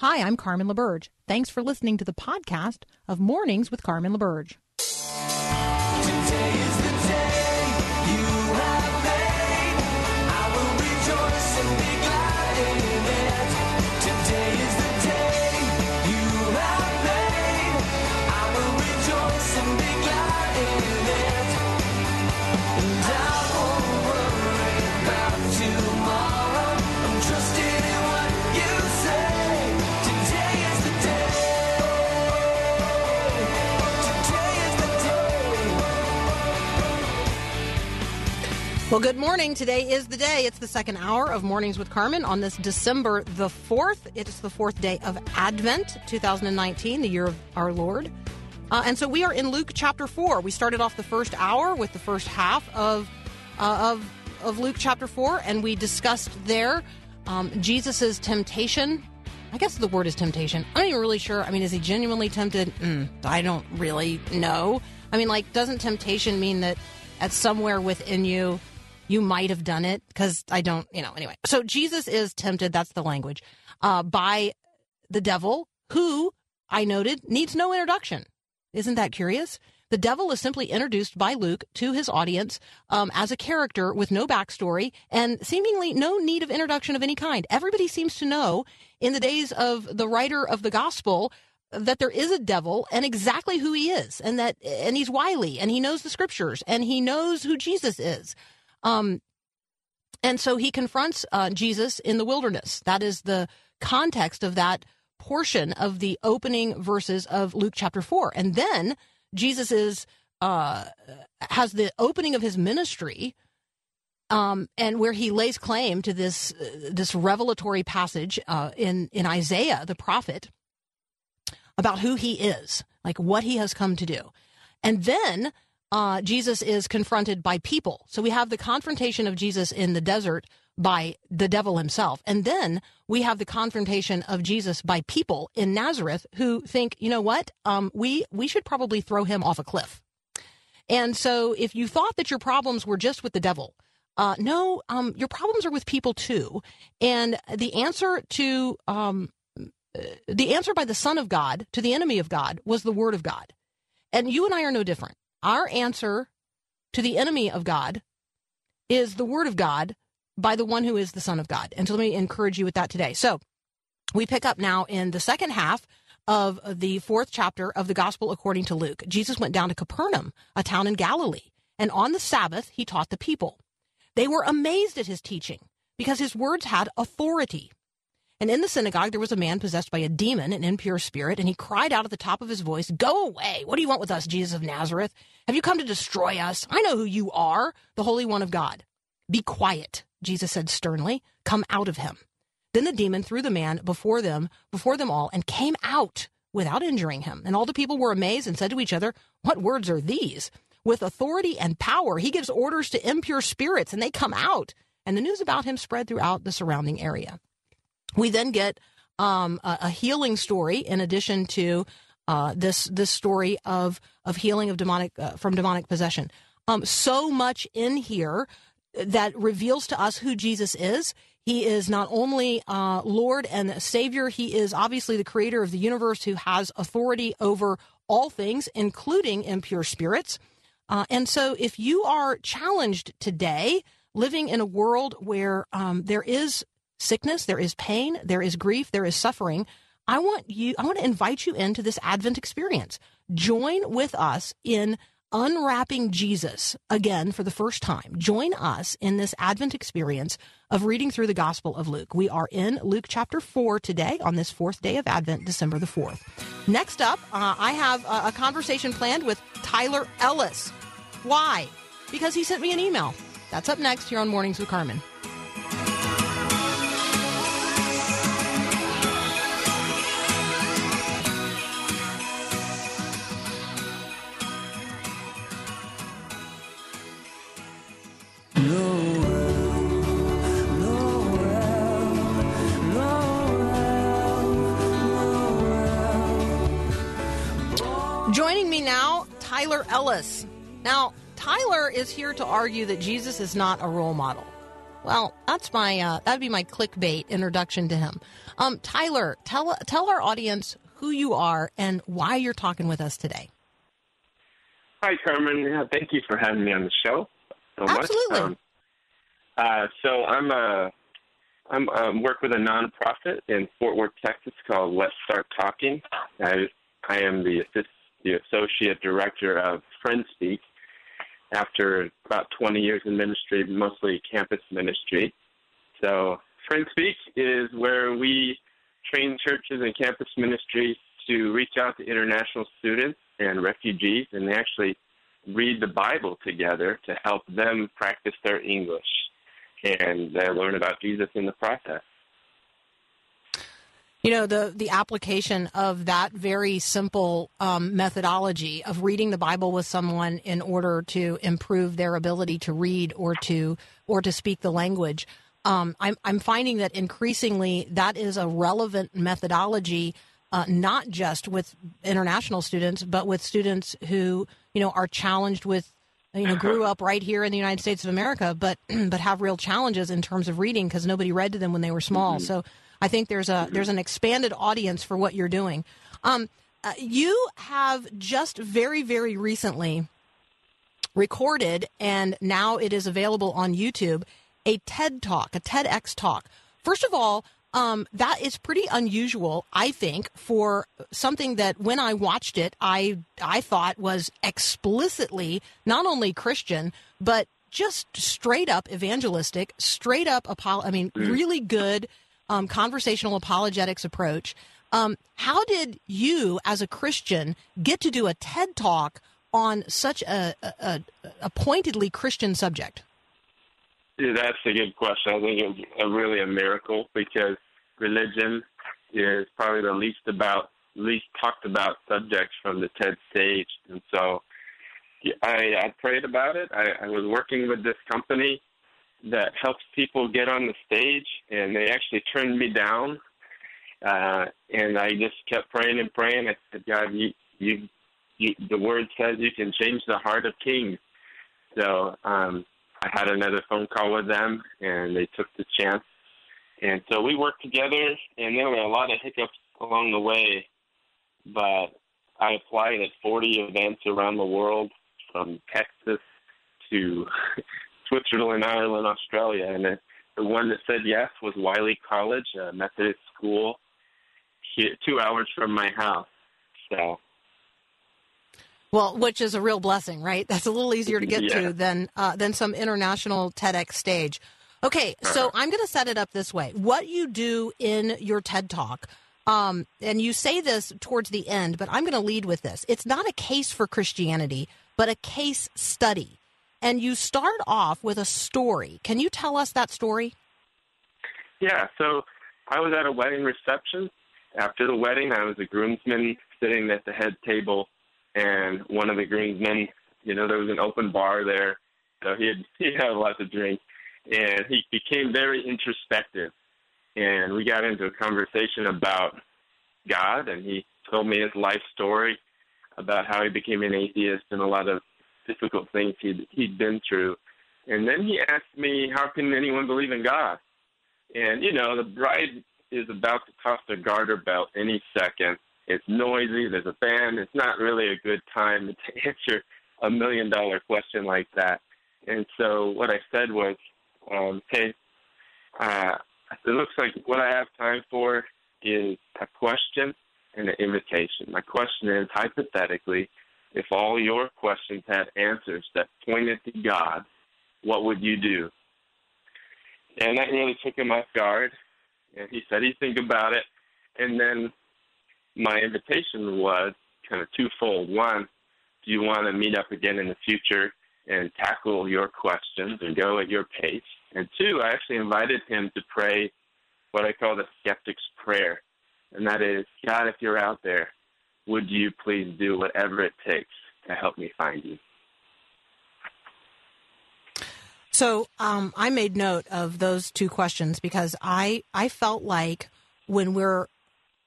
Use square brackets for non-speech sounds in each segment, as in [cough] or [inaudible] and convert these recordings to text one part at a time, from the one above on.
Hi, I'm Carmen LaBerge. Thanks for listening to the podcast of Mornings with Carmen LaBerge. Well, good morning. Today is the day. It's the second hour of Mornings with Carmen on this December the 4th. It is the fourth day of Advent 2019, the year of our Lord. Uh, and so we are in Luke chapter 4. We started off the first hour with the first half of, uh, of, of Luke chapter 4, and we discussed there um, Jesus' temptation. I guess the word is temptation. I'm not even really sure. I mean, is he genuinely tempted? Mm, I don't really know. I mean, like, doesn't temptation mean that at somewhere within you, you might have done it because I don't, you know, anyway. So Jesus is tempted, that's the language, uh, by the devil, who I noted needs no introduction. Isn't that curious? The devil is simply introduced by Luke to his audience um, as a character with no backstory and seemingly no need of introduction of any kind. Everybody seems to know in the days of the writer of the gospel that there is a devil and exactly who he is and that and he's wily and he knows the scriptures and he knows who Jesus is. Um, and so he confronts uh, Jesus in the wilderness. That is the context of that portion of the opening verses of Luke chapter 4. And then Jesus is uh, has the opening of his ministry um, and where he lays claim to this uh, this revelatory passage uh, in in Isaiah the prophet about who he is, like what he has come to do. And then uh, Jesus is confronted by people. So we have the confrontation of Jesus in the desert by the devil himself. And then we have the confrontation of Jesus by people in Nazareth who think, you know what, um, we, we should probably throw him off a cliff. And so if you thought that your problems were just with the devil, uh, no, um, your problems are with people too. And the answer to, um, the answer by the Son of God to the enemy of God was the Word of God. And you and I are no different. Our answer to the enemy of God is the word of God by the one who is the Son of God. And so let me encourage you with that today. So we pick up now in the second half of the fourth chapter of the Gospel according to Luke. Jesus went down to Capernaum, a town in Galilee, and on the Sabbath he taught the people. They were amazed at his teaching because his words had authority. And in the synagogue, there was a man possessed by a demon, an impure spirit, and he cried out at the top of his voice, Go away! What do you want with us, Jesus of Nazareth? Have you come to destroy us? I know who you are, the Holy One of God. Be quiet, Jesus said sternly. Come out of him. Then the demon threw the man before them, before them all, and came out without injuring him. And all the people were amazed and said to each other, What words are these? With authority and power, he gives orders to impure spirits, and they come out. And the news about him spread throughout the surrounding area. We then get um, a, a, healing story in addition to uh, this this story of of healing of demonic uh, from demonic possession. Um, so much in here that reveals to us who Jesus is. He is not only uh, Lord and Savior, he is obviously the creator of the universe who has authority over all things, including impure spirits. Uh, and so, if you are challenged today, living in a world where um, there is sickness, there is pain, there is grief, there is suffering. I want you, I want to invite you into this Advent experience. Join with us in unwrapping Jesus again for the first time. Join us in this Advent experience of reading through the Gospel of Luke. We are in Luke chapter 4 today on this fourth day of Advent, December the 4th. Next up, uh, I have a, a conversation planned with Tyler Ellis. Why? Because he sent me an email. That's up next here on Mornings with Carmen. Now, Tyler Ellis. Now, Tyler is here to argue that Jesus is not a role model. Well, that's my uh, that'd be my clickbait introduction to him. Um, Tyler, tell tell our audience who you are and why you're talking with us today. Hi, Carmen. Yeah, thank you for having me on the show so Absolutely. much. Um, uh, so I'm a I'm um, work with a nonprofit in Fort Worth, Texas called Let's Start Talking. I I am the assist, the associate director of FriendSpeak After about 20 years in ministry, mostly campus ministry. So FriendSpeak is where we train churches and campus ministries to reach out to international students and refugees, and they actually read the Bible together to help them practice their English and learn about Jesus in the process. You know the the application of that very simple um, methodology of reading the Bible with someone in order to improve their ability to read or to or to speak the language. Um, I'm I'm finding that increasingly that is a relevant methodology, uh, not just with international students, but with students who you know are challenged with you know grew up right here in the United States of America, but [clears throat] but have real challenges in terms of reading because nobody read to them when they were small. Mm-hmm. So I think there's a there's an expanded audience for what you're doing. Um, uh, you have just very very recently recorded, and now it is available on YouTube. A TED talk, a TEDx talk. First of all, um, that is pretty unusual, I think, for something that when I watched it, I I thought was explicitly not only Christian, but just straight up evangelistic, straight up apo- I mean, mm. really good um, conversational apologetics approach. Um, how did you, as a Christian, get to do a TED talk on such a, a, a pointedly Christian subject? Yeah, that's a good question. I think it's a, really a miracle because religion is probably the least about least talked about subject from the TED stage, and so I, I prayed about it. I, I was working with this company that helps people get on the stage, and they actually turned me down. Uh, and I just kept praying and praying. I said, God, you, you, you, the word says you can change the heart of kings. So um, I had another phone call with them, and they took the chance. And so we worked together, and there were a lot of hiccups along the way, but I applied at 40 events around the world, from Texas to [laughs] Switzerland, Ireland, Australia, and the, the one that said yes was Wiley College, a Methodist school, two hours from my house. So. Well, which is a real blessing, right? That's a little easier to get yeah. to than uh, than some international TEDx stage. Okay, so I'm going to set it up this way. What you do in your TED Talk, um, and you say this towards the end, but I'm going to lead with this. It's not a case for Christianity, but a case study and you start off with a story. Can you tell us that story? Yeah, so I was at a wedding reception. After the wedding, I was a groomsman sitting at the head table, and one of the groomsmen, you know, there was an open bar there, so he had [laughs] he had a lot to drink, and he became very introspective, and we got into a conversation about God, and he told me his life story about how he became an atheist and a lot of difficult things he'd he'd been through. And then he asked me, "How can anyone believe in God?" And you know, the bride is about to toss the garter belt any second. It's noisy. There's a band. It's not really a good time [laughs] to answer a million dollar question like that. And so what I said was, um, "Hey, uh, it looks like what I have time for is a question and an invitation. My question is hypothetically." If all your questions had answers that pointed to God, what would you do? And that really took him off guard. And he said he'd think about it. And then my invitation was kind of twofold. One, do you want to meet up again in the future and tackle your questions and go at your pace? And two, I actually invited him to pray what I call the skeptic's prayer. And that is, God, if you're out there, would you please do whatever it takes to help me find you? So um, I made note of those two questions because I I felt like when we're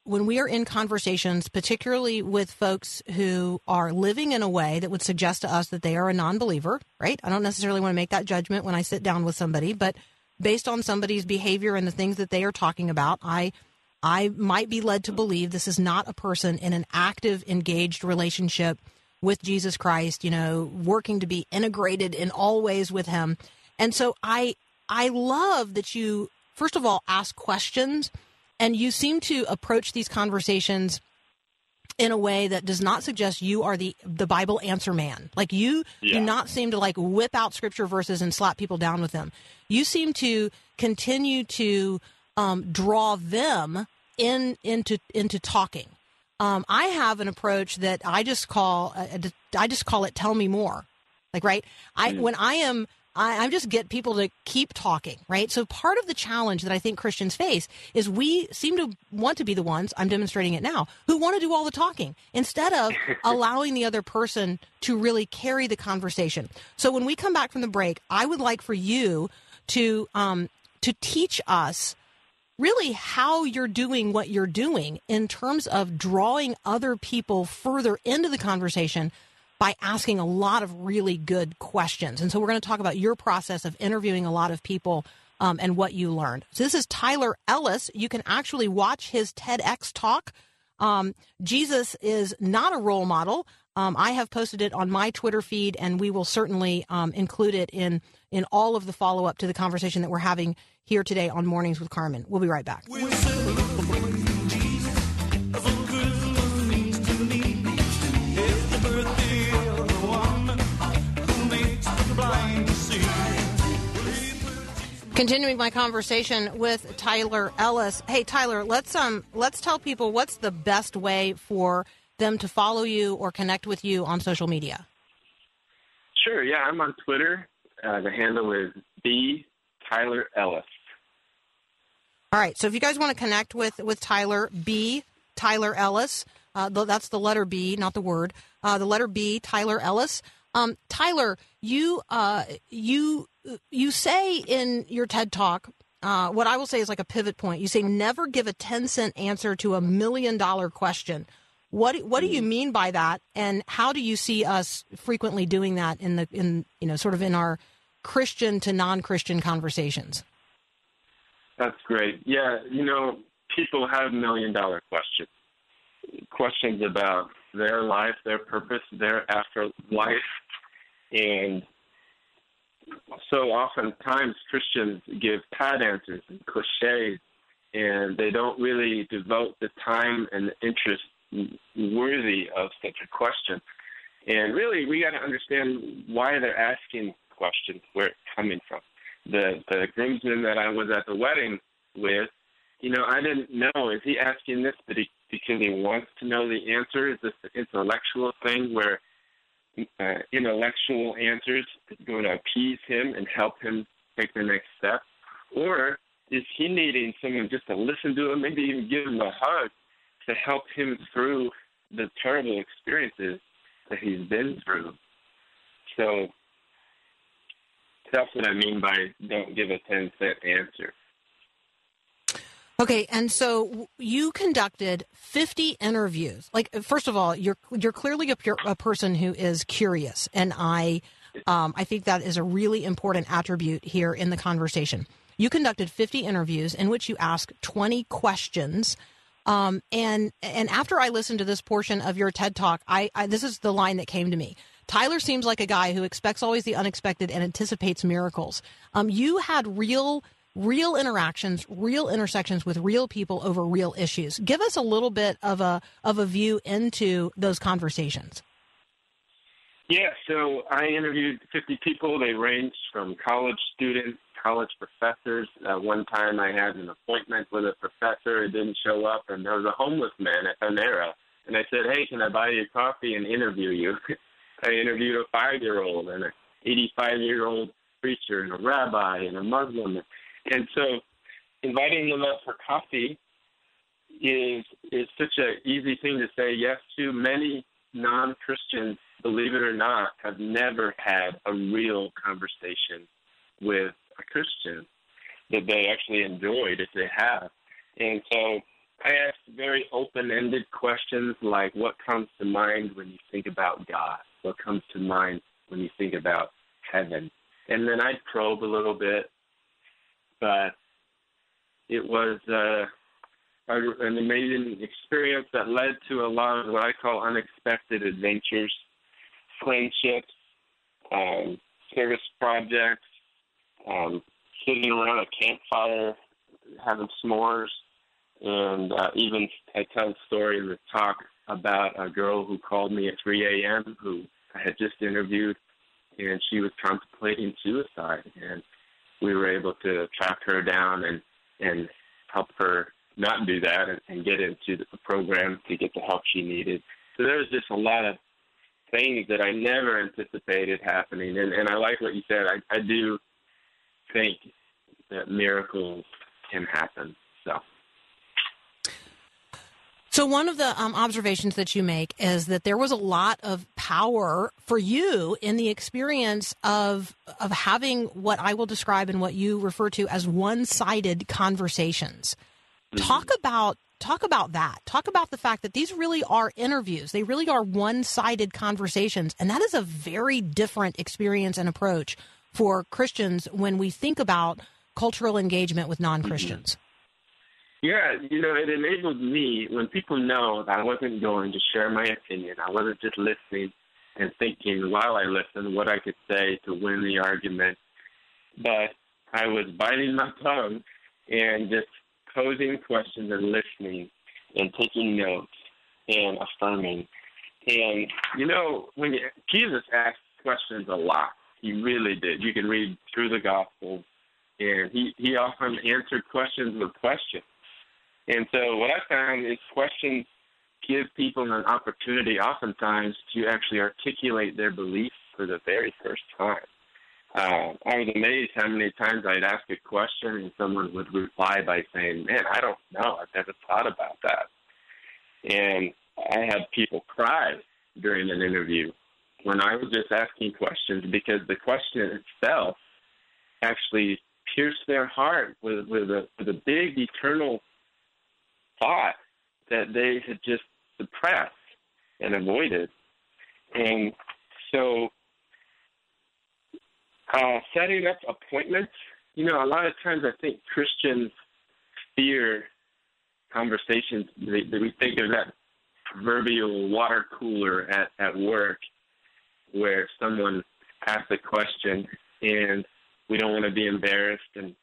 when we are in conversations, particularly with folks who are living in a way that would suggest to us that they are a non-believer, right? I don't necessarily want to make that judgment when I sit down with somebody, but based on somebody's behavior and the things that they are talking about, I I might be led to believe this is not a person in an active, engaged relationship with Jesus Christ, you know, working to be integrated in all ways with him. And so I I love that you first of all ask questions and you seem to approach these conversations in a way that does not suggest you are the the Bible answer man. Like you yeah. do not seem to like whip out scripture verses and slap people down with them. You seem to continue to um, draw them in into into talking. Um, I have an approach that I just call uh, I just call it tell me more. Like right, I mm. when I am I, I just get people to keep talking, right? So part of the challenge that I think Christians face is we seem to want to be the ones, I'm demonstrating it now, who want to do all the talking instead of [laughs] allowing the other person to really carry the conversation. So when we come back from the break, I would like for you to um, to teach us really how you're doing what you're doing in terms of drawing other people further into the conversation by asking a lot of really good questions. And so we're going to talk about your process of interviewing a lot of people um, and what you learned. So this is Tyler Ellis. You can actually watch his TEDx talk. Um, Jesus is not a role model. Um, I have posted it on my Twitter feed, and we will certainly um, include it in in all of the follow up to the conversation that we're having here today on Mornings with Carmen. We'll be right back. Continuing my conversation with Tyler Ellis. Hey Tyler, let's um let's tell people what's the best way for them to follow you or connect with you on social media. Sure, yeah, I'm on Twitter. Uh, the handle is B Tyler Ellis. All right, so if you guys want to connect with with Tyler, B Tyler Ellis. Uh, that's the letter B, not the word. Uh, the letter B, Tyler Ellis. Um, Tyler, you uh, you you say in your TED talk, uh, what I will say is like a pivot point. You say never give a ten cent answer to a million dollar question. What what do you mean by that, and how do you see us frequently doing that in the in you know sort of in our Christian to non Christian conversations? That's great. Yeah, you know, people have million dollar questions, questions about their life, their purpose, their afterlife, and so oftentimes Christians give pat answers and cliches, and they don't really devote the time and the interest worthy of such a question. And really, we got to understand why they're asking questions, where it's coming from. The the groomsman that I was at the wedding with, you know, I didn't know is he asking this because he wants to know the answer? Is this an intellectual thing where uh, intellectual answers going to appease him and help him take the next step? Or is he needing someone just to listen to him, maybe even give him a hug to help him through the terrible experiences that he's been through? So that's what I mean by don't give a 10 cent answer. Okay, and so you conducted 50 interviews. Like, first of all, you're you're clearly a, pure, a person who is curious, and I um, I think that is a really important attribute here in the conversation. You conducted 50 interviews in which you asked 20 questions. Um, and and after I listened to this portion of your TED talk, I, I this is the line that came to me. Tyler seems like a guy who expects always the unexpected and anticipates miracles. Um, you had real real interactions, real intersections with real people over real issues. Give us a little bit of a of a view into those conversations. Yeah, so I interviewed 50 people. They ranged from college students, college professors. Uh, one time I had an appointment with a professor who didn't show up, and there was a homeless man at Panera. And I said, hey, can I buy you a coffee and interview you? [laughs] I interviewed a five-year-old and an 85-year-old preacher and a rabbi and a Muslim. And so inviting them up for coffee is is such an easy thing to say yes to. Many non Christians, believe it or not, have never had a real conversation with a Christian that they actually enjoyed if they have. And so I ask very open ended questions like what comes to mind when you think about God? What comes to mind when you think about heaven? And then I probe a little bit but it was uh, an amazing experience that led to a lot of what I call unexpected adventures, friendships, um, service projects, um, sitting around a campfire, having s'mores, and uh, even I tell a story in the talk about a girl who called me at 3 a.m. who I had just interviewed, and she was contemplating suicide, and we were able to track her down and and help her not do that and, and get into the program to get the help she needed. So there was just a lot of things that I never anticipated happening, and and I like what you said. I I do think that miracles can happen. So. So one of the um, observations that you make is that there was a lot of power for you in the experience of of having what I will describe and what you refer to as one-sided conversations. Mm-hmm. Talk about talk about that. Talk about the fact that these really are interviews. They really are one-sided conversations, and that is a very different experience and approach for Christians when we think about cultural engagement with non-Christians. Mm-hmm. Yeah, you know, it enabled me when people know that I wasn't going to share my opinion. I wasn't just listening and thinking while I listened what I could say to win the argument, but I was biting my tongue and just posing questions and listening and taking notes and affirming. And you know, when you, Jesus asked questions a lot, he really did. You can read through the Gospels, and he he often answered questions with questions. And so what I found is questions give people an opportunity oftentimes to actually articulate their beliefs for the very first time. Uh, I was amazed how many times I'd ask a question and someone would reply by saying, Man, I don't know. I've never thought about that. And I had people cry during an interview when I was just asking questions because the question itself actually pierced their heart with, with, a, with a big eternal thought that they had just suppressed and avoided. And so, uh, setting up appointments, you know, a lot of times I think Christians fear conversations. They, they, we think of that proverbial water cooler at, at work where someone asks a question and we don't want to be embarrassed and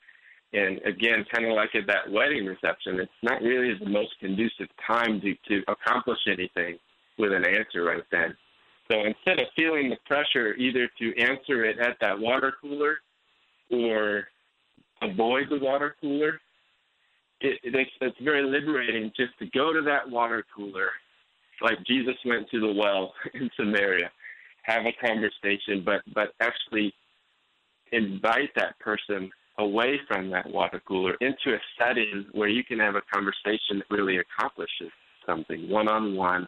and again, kind of like at that wedding reception, it's not really the most conducive time to, to accomplish anything with an answer right then. So instead of feeling the pressure either to answer it at that water cooler or avoid the water cooler, it, it, it's, it's very liberating just to go to that water cooler, like Jesus went to the well [laughs] in Samaria, have a conversation, but but actually invite that person away from that water cooler into a setting where you can have a conversation that really accomplishes something one on one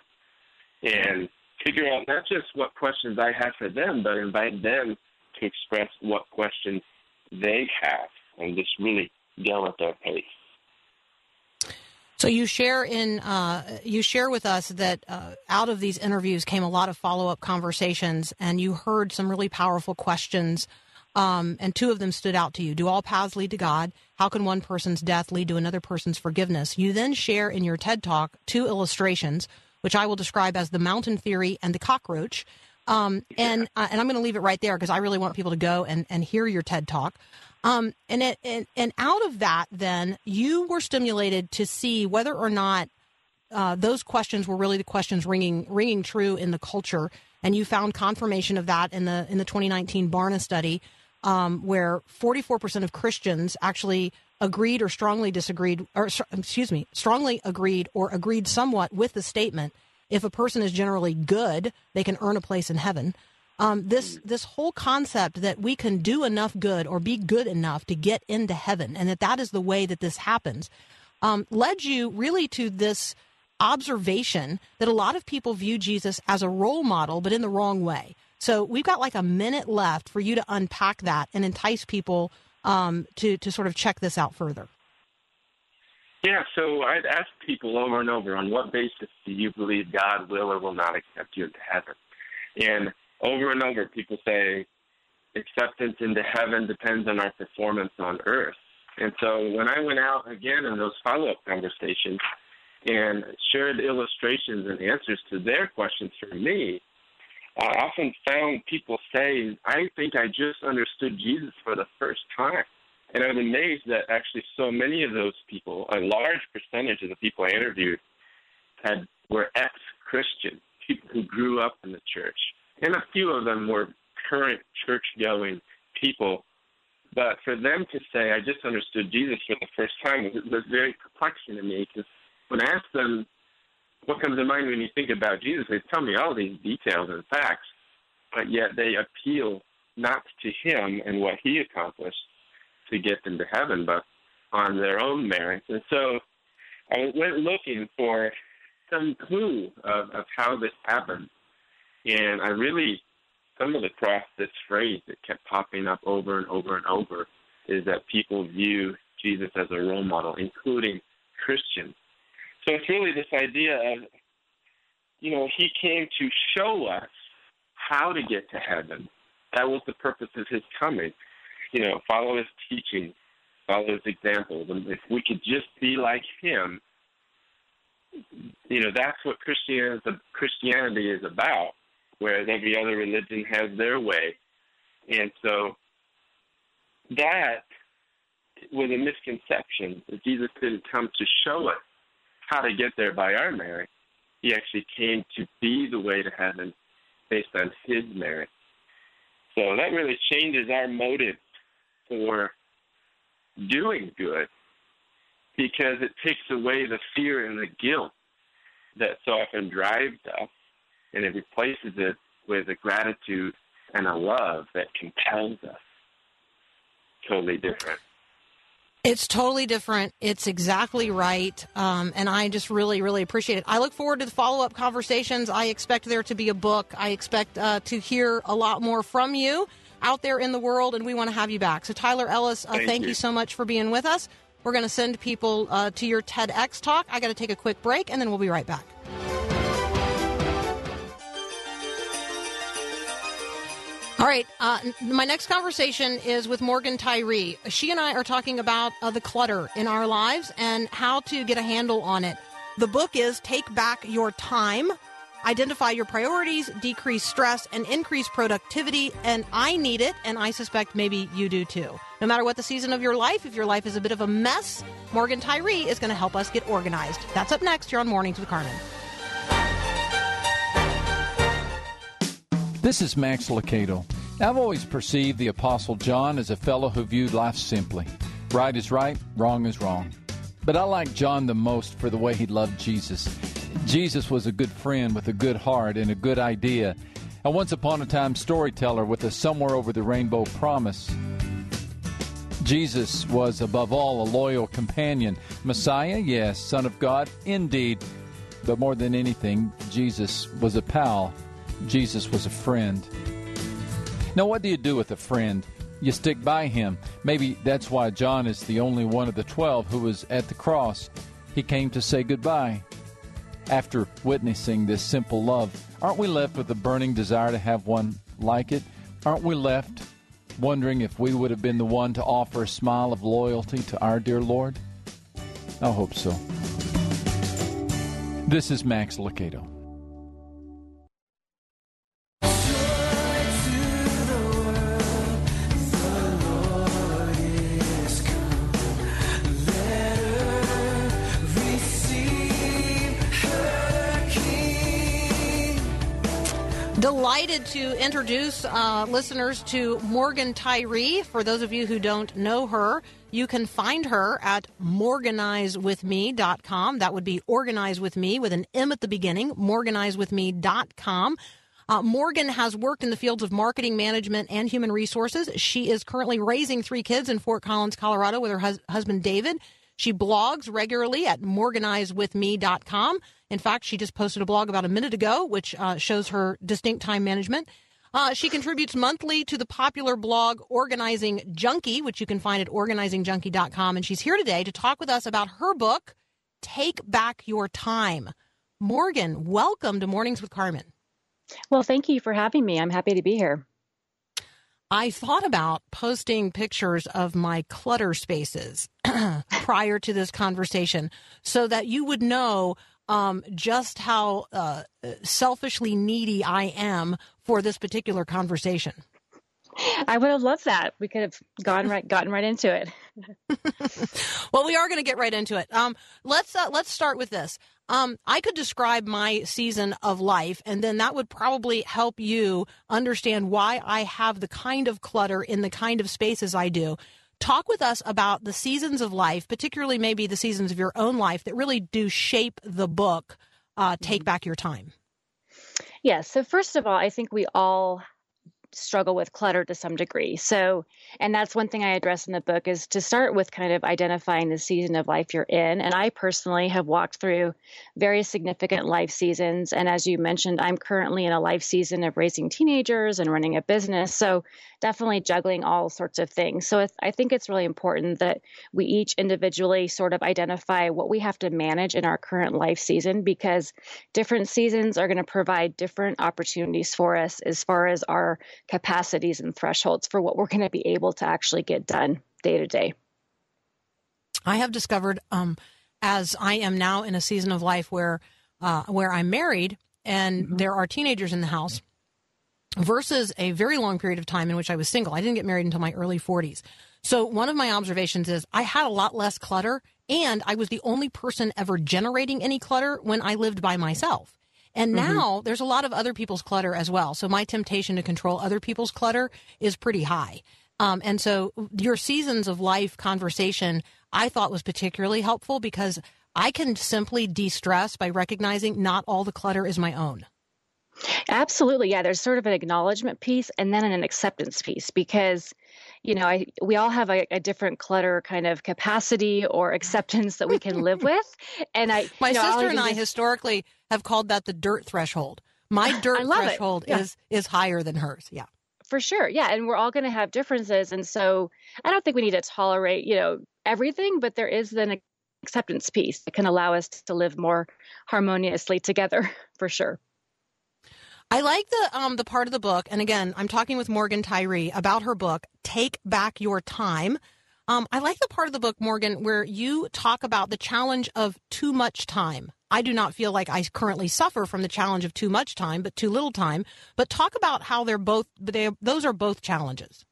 and figure out not just what questions I have for them, but invite them to express what questions they have and just really go at their pace. So you share in uh, you share with us that uh, out of these interviews came a lot of follow up conversations, and you heard some really powerful questions um, and two of them stood out to you. Do all paths lead to God? How can one person's death lead to another person's forgiveness? You then share in your TED Talk two illustrations, which I will describe as the mountain theory and the cockroach. Um, and uh, and I'm going to leave it right there because I really want people to go and, and hear your TED Talk. Um, and, it, and and out of that, then you were stimulated to see whether or not uh, those questions were really the questions ringing ringing true in the culture, and you found confirmation of that in the in the 2019 Barna study um, where 44% of Christians actually agreed or strongly disagreed, or excuse me, strongly agreed or agreed somewhat with the statement if a person is generally good, they can earn a place in heaven. Um, this this whole concept that we can do enough good or be good enough to get into heaven, and that that is the way that this happens, um, led you really to this observation that a lot of people view Jesus as a role model, but in the wrong way. So we've got like a minute left for you to unpack that and entice people um, to to sort of check this out further. Yeah, so I'd ask people over and over on what basis do you believe God will or will not accept you into heaven? And over and over, people say acceptance into heaven depends on our performance on earth. And so when I went out again in those follow up conversations and shared illustrations and answers to their questions for me, I often found people say, I think I just understood Jesus for the first time. And I was amazed that actually so many of those people, a large percentage of the people I interviewed, had were ex Christian, people who grew up in the church. And a few of them were current church going people. But for them to say, I just understood Jesus for the first time, was, was very perplexing to me because when I asked them, what comes to mind when you think about Jesus, they tell me all these details and facts, but yet they appeal not to him and what he accomplished to get them to heaven, but on their own merits. And so I went looking for some clue of, of how this happened. And I really stumbled across this phrase that kept popping up over and over and over is that people view Jesus as a role model, including Christians. So it's really this idea of, you know, he came to show us how to get to heaven. That was the purpose of his coming. You know, follow his teaching, follow his examples. And if we could just be like him, you know, that's what Christianity, Christianity is about, whereas every other religion has their way. And so that was a misconception that Jesus didn't come to show us how to get there by our merit. He actually came to be the way to heaven based on his merit. So that really changes our motive for doing good because it takes away the fear and the guilt that so often drives us and it replaces it with a gratitude and a love that compels us. Totally different. It's totally different. It's exactly right. Um, and I just really, really appreciate it. I look forward to the follow up conversations. I expect there to be a book. I expect uh, to hear a lot more from you out there in the world, and we want to have you back. So, Tyler Ellis, uh, thank, thank you. you. so much for being with us. We're going to send people uh, to your TEDx talk. I got to take a quick break, and then we'll be right back. All right. Uh, my next conversation is with Morgan Tyree. She and I are talking about uh, the clutter in our lives and how to get a handle on it. The book is Take Back Your Time. Identify your priorities, decrease stress, and increase productivity. And I need it, and I suspect maybe you do too. No matter what the season of your life, if your life is a bit of a mess, Morgan Tyree is going to help us get organized. That's up next here on Mornings with Carmen. This is Max Lucado. I've always perceived the Apostle John as a fellow who viewed life simply. Right is right, wrong is wrong. But I like John the most for the way he loved Jesus. Jesus was a good friend with a good heart and a good idea. A once upon a time storyteller with a somewhere over the rainbow promise. Jesus was above all a loyal companion. Messiah, yes. Son of God, indeed. But more than anything, Jesus was a pal Jesus was a friend. Now, what do you do with a friend? You stick by him. Maybe that's why John is the only one of the twelve who was at the cross. He came to say goodbye. After witnessing this simple love, aren't we left with a burning desire to have one like it? Aren't we left wondering if we would have been the one to offer a smile of loyalty to our dear Lord? I hope so. This is Max Lucado. Delighted to introduce uh, listeners to Morgan Tyree. For those of you who don't know her, you can find her at morganizewithme.com. That would be organize with me with an M at the beginning, morganizewithme.com. Uh, Morgan has worked in the fields of marketing management and human resources. She is currently raising three kids in Fort Collins, Colorado with her hus- husband David. She blogs regularly at morganizewithme.com. In fact, she just posted a blog about a minute ago, which uh, shows her distinct time management. Uh, she contributes monthly to the popular blog Organizing Junkie, which you can find at organizingjunkie.com. And she's here today to talk with us about her book, Take Back Your Time. Morgan, welcome to Mornings with Carmen. Well, thank you for having me. I'm happy to be here. I thought about posting pictures of my clutter spaces [clears throat] prior to this conversation so that you would know um, just how uh, selfishly needy I am for this particular conversation. I would have loved that. We could have gone right, gotten right into it. [laughs] well, we are going to get right into it. Um, let's uh, let's start with this. Um, I could describe my season of life, and then that would probably help you understand why I have the kind of clutter in the kind of spaces I do. Talk with us about the seasons of life, particularly maybe the seasons of your own life that really do shape the book. Uh, Take mm-hmm. back your time. Yes. Yeah, so first of all, I think we all struggle with clutter to some degree. So, and that's one thing I address in the book is to start with kind of identifying the season of life you're in. And I personally have walked through very significant life seasons. And as you mentioned, I'm currently in a life season of raising teenagers and running a business. So, definitely juggling all sorts of things. So, I think it's really important that we each individually sort of identify what we have to manage in our current life season because different seasons are going to provide different opportunities for us as far as our capacities and thresholds for what we're going to be able to actually get done day to day. I have discovered, um, as I am now in a season of life where uh, where I'm married and mm-hmm. there are teenagers in the house, versus a very long period of time in which I was single. I didn't get married until my early 40s. So one of my observations is I had a lot less clutter, and I was the only person ever generating any clutter when I lived by myself. And mm-hmm. now mm-hmm. there's a lot of other people's clutter as well. So my temptation to control other people's clutter is pretty high. Um, and so your seasons of life conversation I thought was particularly helpful because I can simply de stress by recognizing not all the clutter is my own. Absolutely. Yeah. There's sort of an acknowledgement piece and then an acceptance piece because you know, I we all have a, a, different clutter kind of capacity or acceptance that we can [laughs] live with. And I, my you know, sister and I just... historically have called that the dirt threshold. My [laughs] dirt threshold yeah. is is higher than hers. Yeah. For sure. Yeah. And we're all going to have differences. And so I don't think we need to tolerate, you know, everything, but there is an acceptance piece that can allow us to live more harmoniously together [laughs] for sure. I like the um the part of the book, and again, I'm talking with Morgan Tyree about her book, Take Back Your Time. Um, I like the part of the book, Morgan, where you talk about the challenge of too much time. I do not feel like I currently suffer from the challenge of too much time, but too little time. But talk about how they're both, they, those are both challenges.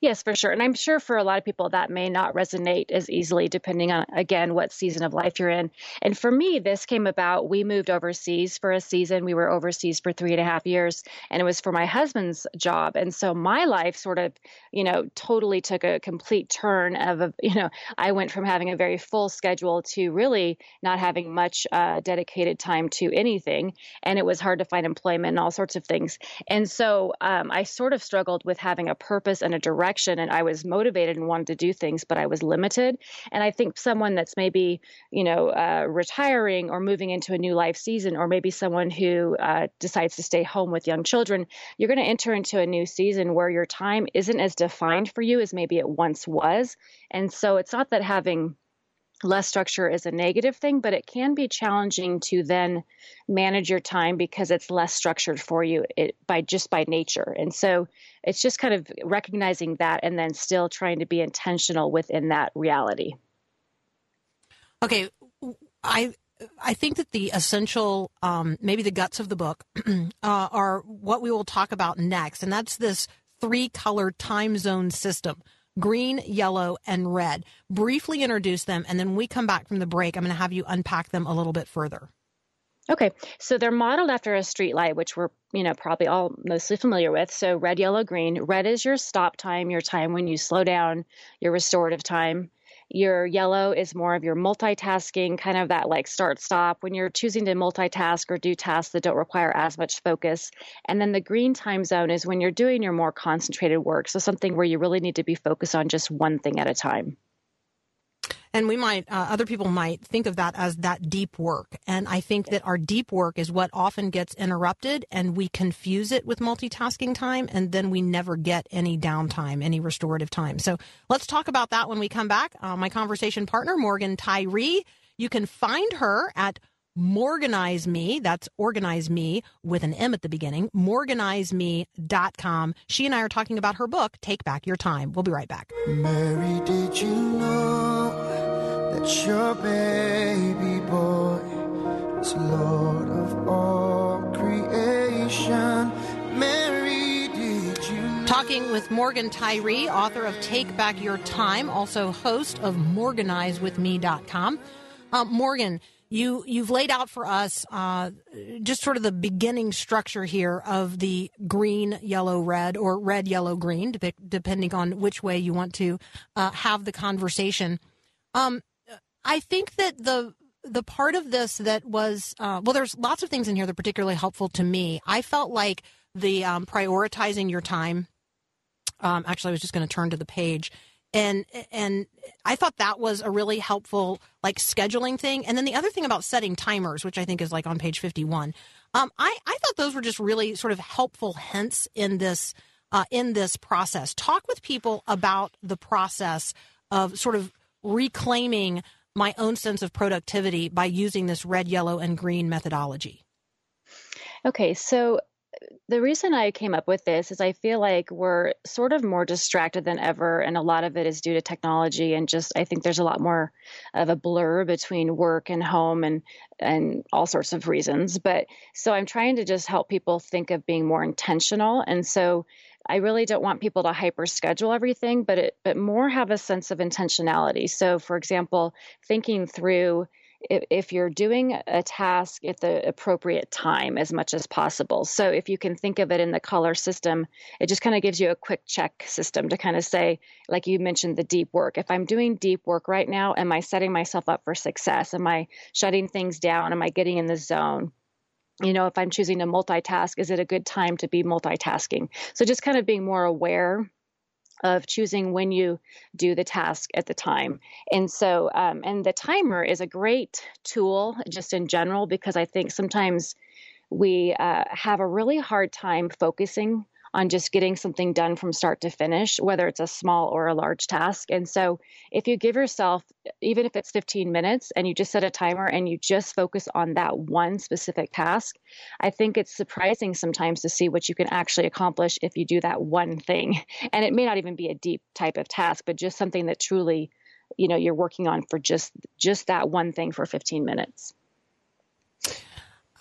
Yes, for sure. And I'm sure for a lot of people that may not resonate as easily depending on, again, what season of life you're in. And for me, this came about. We moved overseas for a season. We were overseas for three and a half years, and it was for my husband's job. And so my life sort of, you know, totally took a complete turn of, a, you know, I went from having a very full schedule to really not having much uh, dedicated time to anything. And it was hard to find employment and all sorts of things. And so um, I sort of struggled with having a purpose and a direction and I was motivated and wanted to do things, but I was limited. And I think someone that's maybe, you know, uh, retiring or moving into a new life season, or maybe someone who uh, decides to stay home with young children, you're going to enter into a new season where your time isn't as defined for you as maybe it once was. And so it's not that having less structure is a negative thing, but it can be challenging to then manage your time because it's less structured for you it, by just by nature. And so it's just kind of recognizing that and then still trying to be intentional within that reality. Okay, I I think that the essential, um, maybe the guts of the book, [clears throat] uh, are what we will talk about next, and that's this three color time zone system green, yellow, and red. Briefly introduce them, and then we come back from the break, I'm going to have you unpack them a little bit further. Okay, so they're modeled after a street light, which we're you know probably all mostly familiar with. So red, yellow, green. Red is your stop time, your time when you slow down, your restorative time. Your yellow is more of your multitasking, kind of that like start stop when you're choosing to multitask or do tasks that don't require as much focus. And then the green time zone is when you're doing your more concentrated work. So something where you really need to be focused on just one thing at a time and we might uh, other people might think of that as that deep work. And i think that our deep work is what often gets interrupted and we confuse it with multitasking time and then we never get any downtime any restorative time. So let's talk about that when we come back. Uh, my conversation partner morgan tyree. You can find her at Morganize Me. That's organize me with an M at the beginning. Morganizeme.com. She and I are talking about her book, Take Back Your Time. We'll be right back. Mary, did you know that your baby boy is Lord of all creation? Mary, did you know? Talking with Morgan Tyree, author of Take Back Your Time, also host of MorganizeWithMe.com. Uh, Morgan, you you've laid out for us uh, just sort of the beginning structure here of the green, yellow, red, or red, yellow, green, depending on which way you want to uh, have the conversation. Um, I think that the the part of this that was uh, well, there's lots of things in here that are particularly helpful to me. I felt like the um, prioritizing your time. Um, actually, I was just going to turn to the page and and I thought that was a really helpful like scheduling thing. And then the other thing about setting timers, which I think is like on page fifty one, um, I I thought those were just really sort of helpful hints in this uh, in this process. Talk with people about the process of sort of reclaiming my own sense of productivity by using this red, yellow, and green methodology. Okay, so the reason I came up with this is I feel like we're sort of more distracted than ever, and a lot of it is due to technology and just I think there's a lot more of a blur between work and home and and all sorts of reasons. But so I'm trying to just help people think of being more intentional, and so I really don't want people to hyper schedule everything, but it but more have a sense of intentionality. So, for example, thinking through if, if you're doing a task at the appropriate time as much as possible. So if you can think of it in the color system, it just kind of gives you a quick check system to kind of say, like you mentioned, the deep work. If I'm doing deep work right now, am I setting myself up for success? Am I shutting things down? Am I getting in the zone? you know, if I'm choosing to multitask, is it a good time to be multitasking? So just kind of being more aware of choosing when you do the task at the time. And so, um, and the timer is a great tool just in general because I think sometimes we uh, have a really hard time focusing on just getting something done from start to finish, whether it's a small or a large task. And so, if you give yourself, even if it's 15 minutes, and you just set a timer and you just focus on that one specific task, I think it's surprising sometimes to see what you can actually accomplish if you do that one thing. [laughs] And it may not even be a deep type of task, but just something that truly you know you're working on for just just that one thing for 15 minutes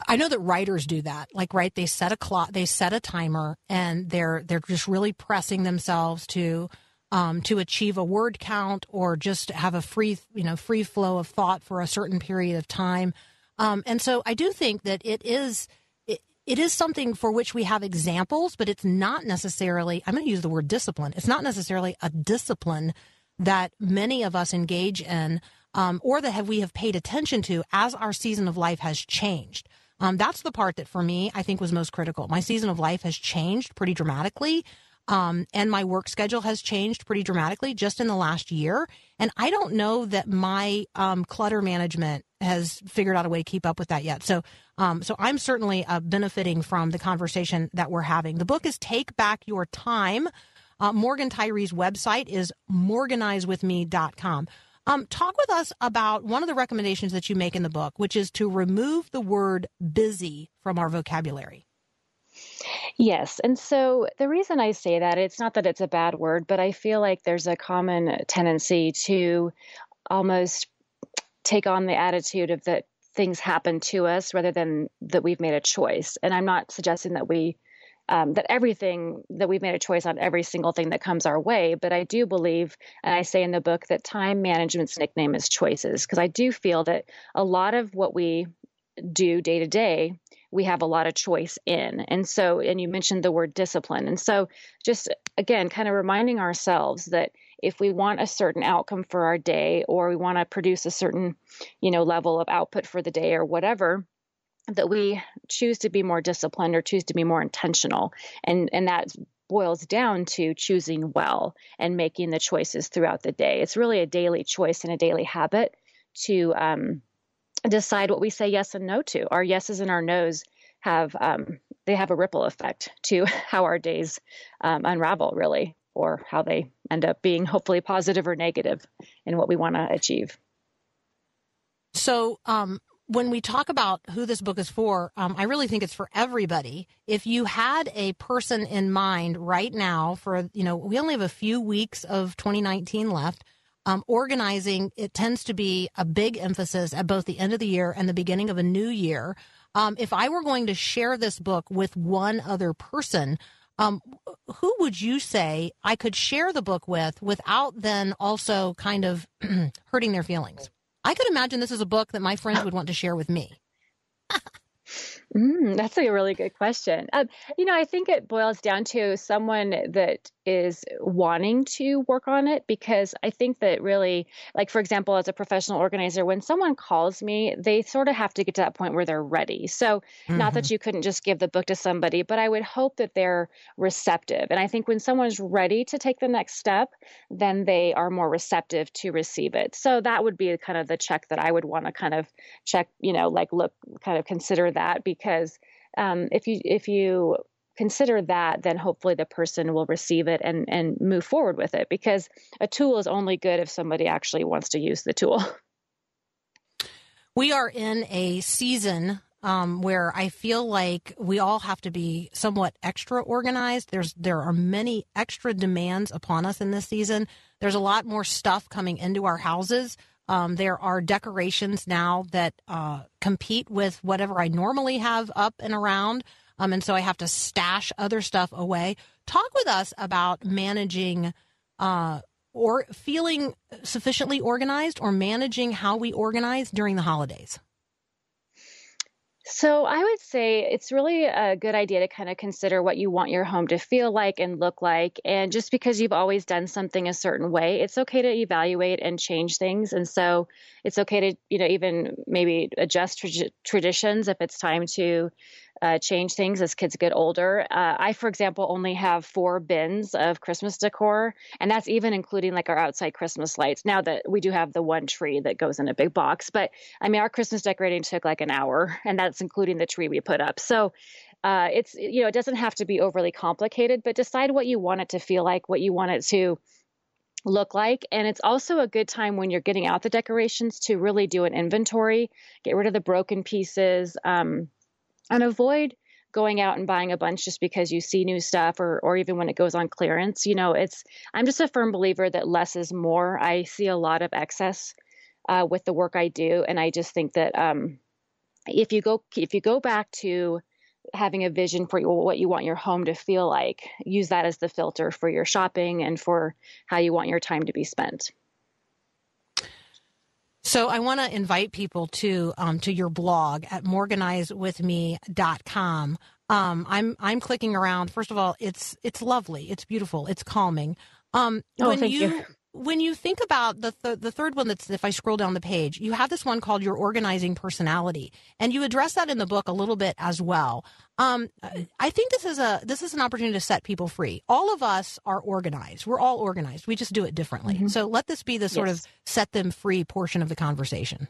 I know that writers do that. Like, right, they set a clock, they set a timer, and they're they're just really pressing themselves to um, to achieve a word count or just have a free you know free flow of thought for a certain period of time. Um, and so, I do think that it is it, it is something for which we have examples, but it's not necessarily. I'm going to use the word discipline. It's not necessarily a discipline that many of us engage in. Um, or that have we have paid attention to as our season of life has changed. Um, that's the part that for me, I think was most critical. My season of life has changed pretty dramatically. Um, and my work schedule has changed pretty dramatically just in the last year. And I don't know that my um, clutter management has figured out a way to keep up with that yet. So, um, so I'm certainly uh, benefiting from the conversation that we're having. The book is Take Back Your Time. Uh, Morgan Tyree's website is morganizewithme.com. Um, talk with us about one of the recommendations that you make in the book, which is to remove the word busy from our vocabulary. Yes. And so the reason I say that, it's not that it's a bad word, but I feel like there's a common tendency to almost take on the attitude of that things happen to us rather than that we've made a choice. And I'm not suggesting that we um, that everything that we've made a choice on every single thing that comes our way. But I do believe, and I say in the book, that time management's nickname is choices, because I do feel that a lot of what we do day to day, we have a lot of choice in. And so, and you mentioned the word discipline. And so, just again, kind of reminding ourselves that if we want a certain outcome for our day or we want to produce a certain, you know, level of output for the day or whatever, that we choose to be more disciplined or choose to be more intentional. And and that boils down to choosing well and making the choices throughout the day. It's really a daily choice and a daily habit to um, decide what we say yes and no to. Our yeses and our nos have um, they have a ripple effect to [laughs] how our days um, unravel really or how they end up being hopefully positive or negative in what we want to achieve. So um, when we talk about who this book is for, um, I really think it's for everybody. If you had a person in mind right now for, you know, we only have a few weeks of 2019 left. Um, organizing, it tends to be a big emphasis at both the end of the year and the beginning of a new year. Um, if I were going to share this book with one other person, um, who would you say I could share the book with without then also kind of [clears throat] hurting their feelings? I could imagine this is a book that my friends would want to share with me. [laughs] Mm, that's a really good question. Um, you know, I think it boils down to someone that is wanting to work on it because I think that really, like, for example, as a professional organizer, when someone calls me, they sort of have to get to that point where they're ready. So, mm-hmm. not that mm-hmm. you couldn't just give the book to somebody, but I would hope that they're receptive. And I think when someone's ready to take the next step, then they are more receptive to receive it. So, that would be kind of the check that I would want to kind of check, you know, like look, kind of consider that because um, if you if you consider that, then hopefully the person will receive it and, and move forward with it because a tool is only good if somebody actually wants to use the tool. [laughs] We are in a season um, where I feel like we all have to be somewhat extra organized. There's there are many extra demands upon us in this season. There's a lot more stuff coming into our houses. Um, there are decorations now that uh, compete with whatever I normally have up and around. Um, and so I have to stash other stuff away. Talk with us about managing uh, or feeling sufficiently organized or managing how we organize during the holidays. So I would say it's really a good idea to kind of consider what you want your home to feel like and look like. And just because you've always done something a certain way, it's okay to evaluate and change things. And so it's okay to, you know, even maybe adjust tra- traditions if it's time to uh, change things as kids get older. Uh, I, for example, only have four bins of Christmas decor, and that's even including like our outside Christmas lights. Now that we do have the one tree that goes in a big box, but I mean, our Christmas decorating took like an hour, and that's including the tree we put up. So, uh, it's you know, it doesn't have to be overly complicated, but decide what you want it to feel like, what you want it to look like. And it's also a good time when you're getting out the decorations to really do an inventory, get rid of the broken pieces. Um, and avoid going out and buying a bunch just because you see new stuff or or even when it goes on clearance you know it's i'm just a firm believer that less is more. I see a lot of excess uh, with the work i do. And i just think that um, if you go if you go back to having a vision for what you want your home to feel like use that as the filter for your shopping and for how you want your time to be spent so I want to invite people to um, to your blog at morganizewithme.com. Um, I'm I'm clicking around. First of all, it's it's lovely. It's beautiful. It's calming. Um, oh, when you, you, when you think about the th- the third one that's if I scroll down the page, you have this one called your organizing personality, and you address that in the book a little bit as well. Um, I think this is a this is an opportunity to set people free. All of us are organized. We're all organized. We just do it differently. Mm-hmm. So let this be the sort yes. of set them free portion of the conversation.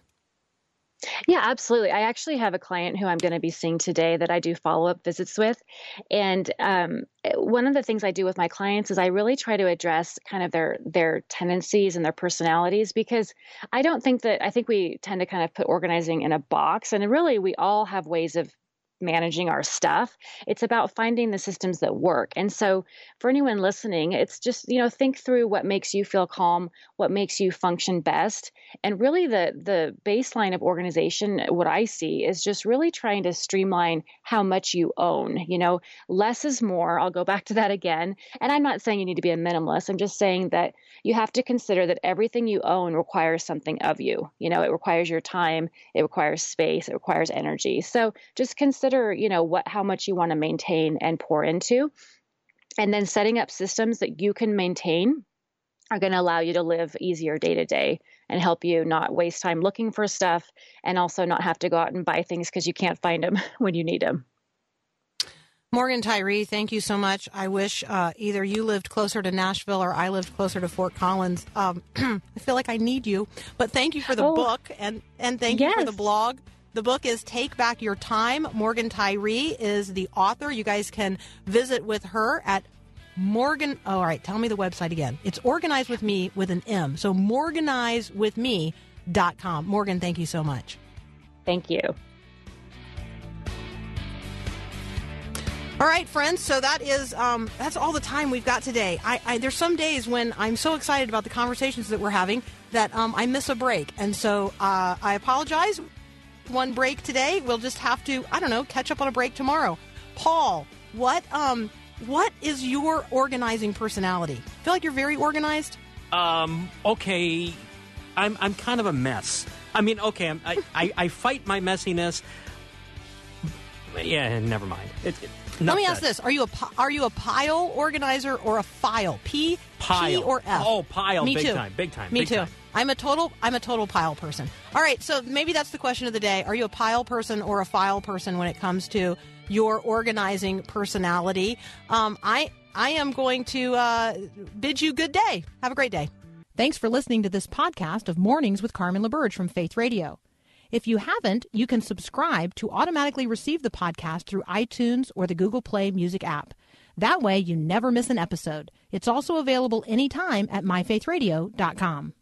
Yeah, absolutely. I actually have a client who I'm going to be seeing today that I do follow up visits with. And um, one of the things I do with my clients is I really try to address kind of their their tendencies and their personalities because I don't think that I think we tend to kind of put organizing in a box and really we all have ways of managing our stuff. It's about finding the systems that work. And so for anyone listening, it's just, you know, think through what makes you feel calm, what makes you function best. And really the the baseline of organization, what I see is just really trying to streamline how much you own. You know, less is more. I'll go back to that again. And I'm not saying you need to be a minimalist. I'm just saying that you have to consider that everything you own requires something of you. You know, it requires your time, it requires space, it requires energy. So just consider consider, you know, what how much you want to maintain and pour into. And then setting up systems that you can maintain are going to allow you to live easier day to day and help you not waste time looking for stuff and also not have to go out and buy things because you can't find them [laughs] when you need them. Morgan Tyree, thank you so much. I wish uh, either you lived closer to Nashville or I lived closer to Fort Collins. Um, [clears throat] I feel like I need you, but thank you for the oh, book and and thank yes. you for the blog. The book is Take Back Your Time. Morgan Tyree is the author. You guys can visit with her at Morgan. Oh, all right, tell me the website again. It's Organize with Me with an M. So morganizewithme.com. Morgan, thank you so much. Thank you. All right, friends. So that is um, that's all the time we've got today. I, I, there's some days when I'm so excited about the conversations that we're having that um, I miss a break, and so uh, I apologize. One break today. We'll just have to I don't know catch up on a break tomorrow. Paul, what um what is your organizing personality? Feel like you're very organized. Um. Okay. I'm I'm kind of a mess. I mean, okay. I'm, I, I I fight my messiness. Yeah. Never mind. It, it, Let me ask this: Are you a are you a pile organizer or a file? P Pile. P or F? Oh, pile, Me big too. time, big time, Me big too. time. I'm a total I'm a total pile person. All right, so maybe that's the question of the day. Are you a pile person or a file person when it comes to your organizing personality? Um, I I am going to uh, bid you good day. Have a great day. Thanks for listening to this podcast of Mornings with Carmen LaBerge from Faith Radio. If you haven't, you can subscribe to automatically receive the podcast through iTunes or the Google Play Music app. That way, you never miss an episode. It's also available anytime at myfaithradio.com.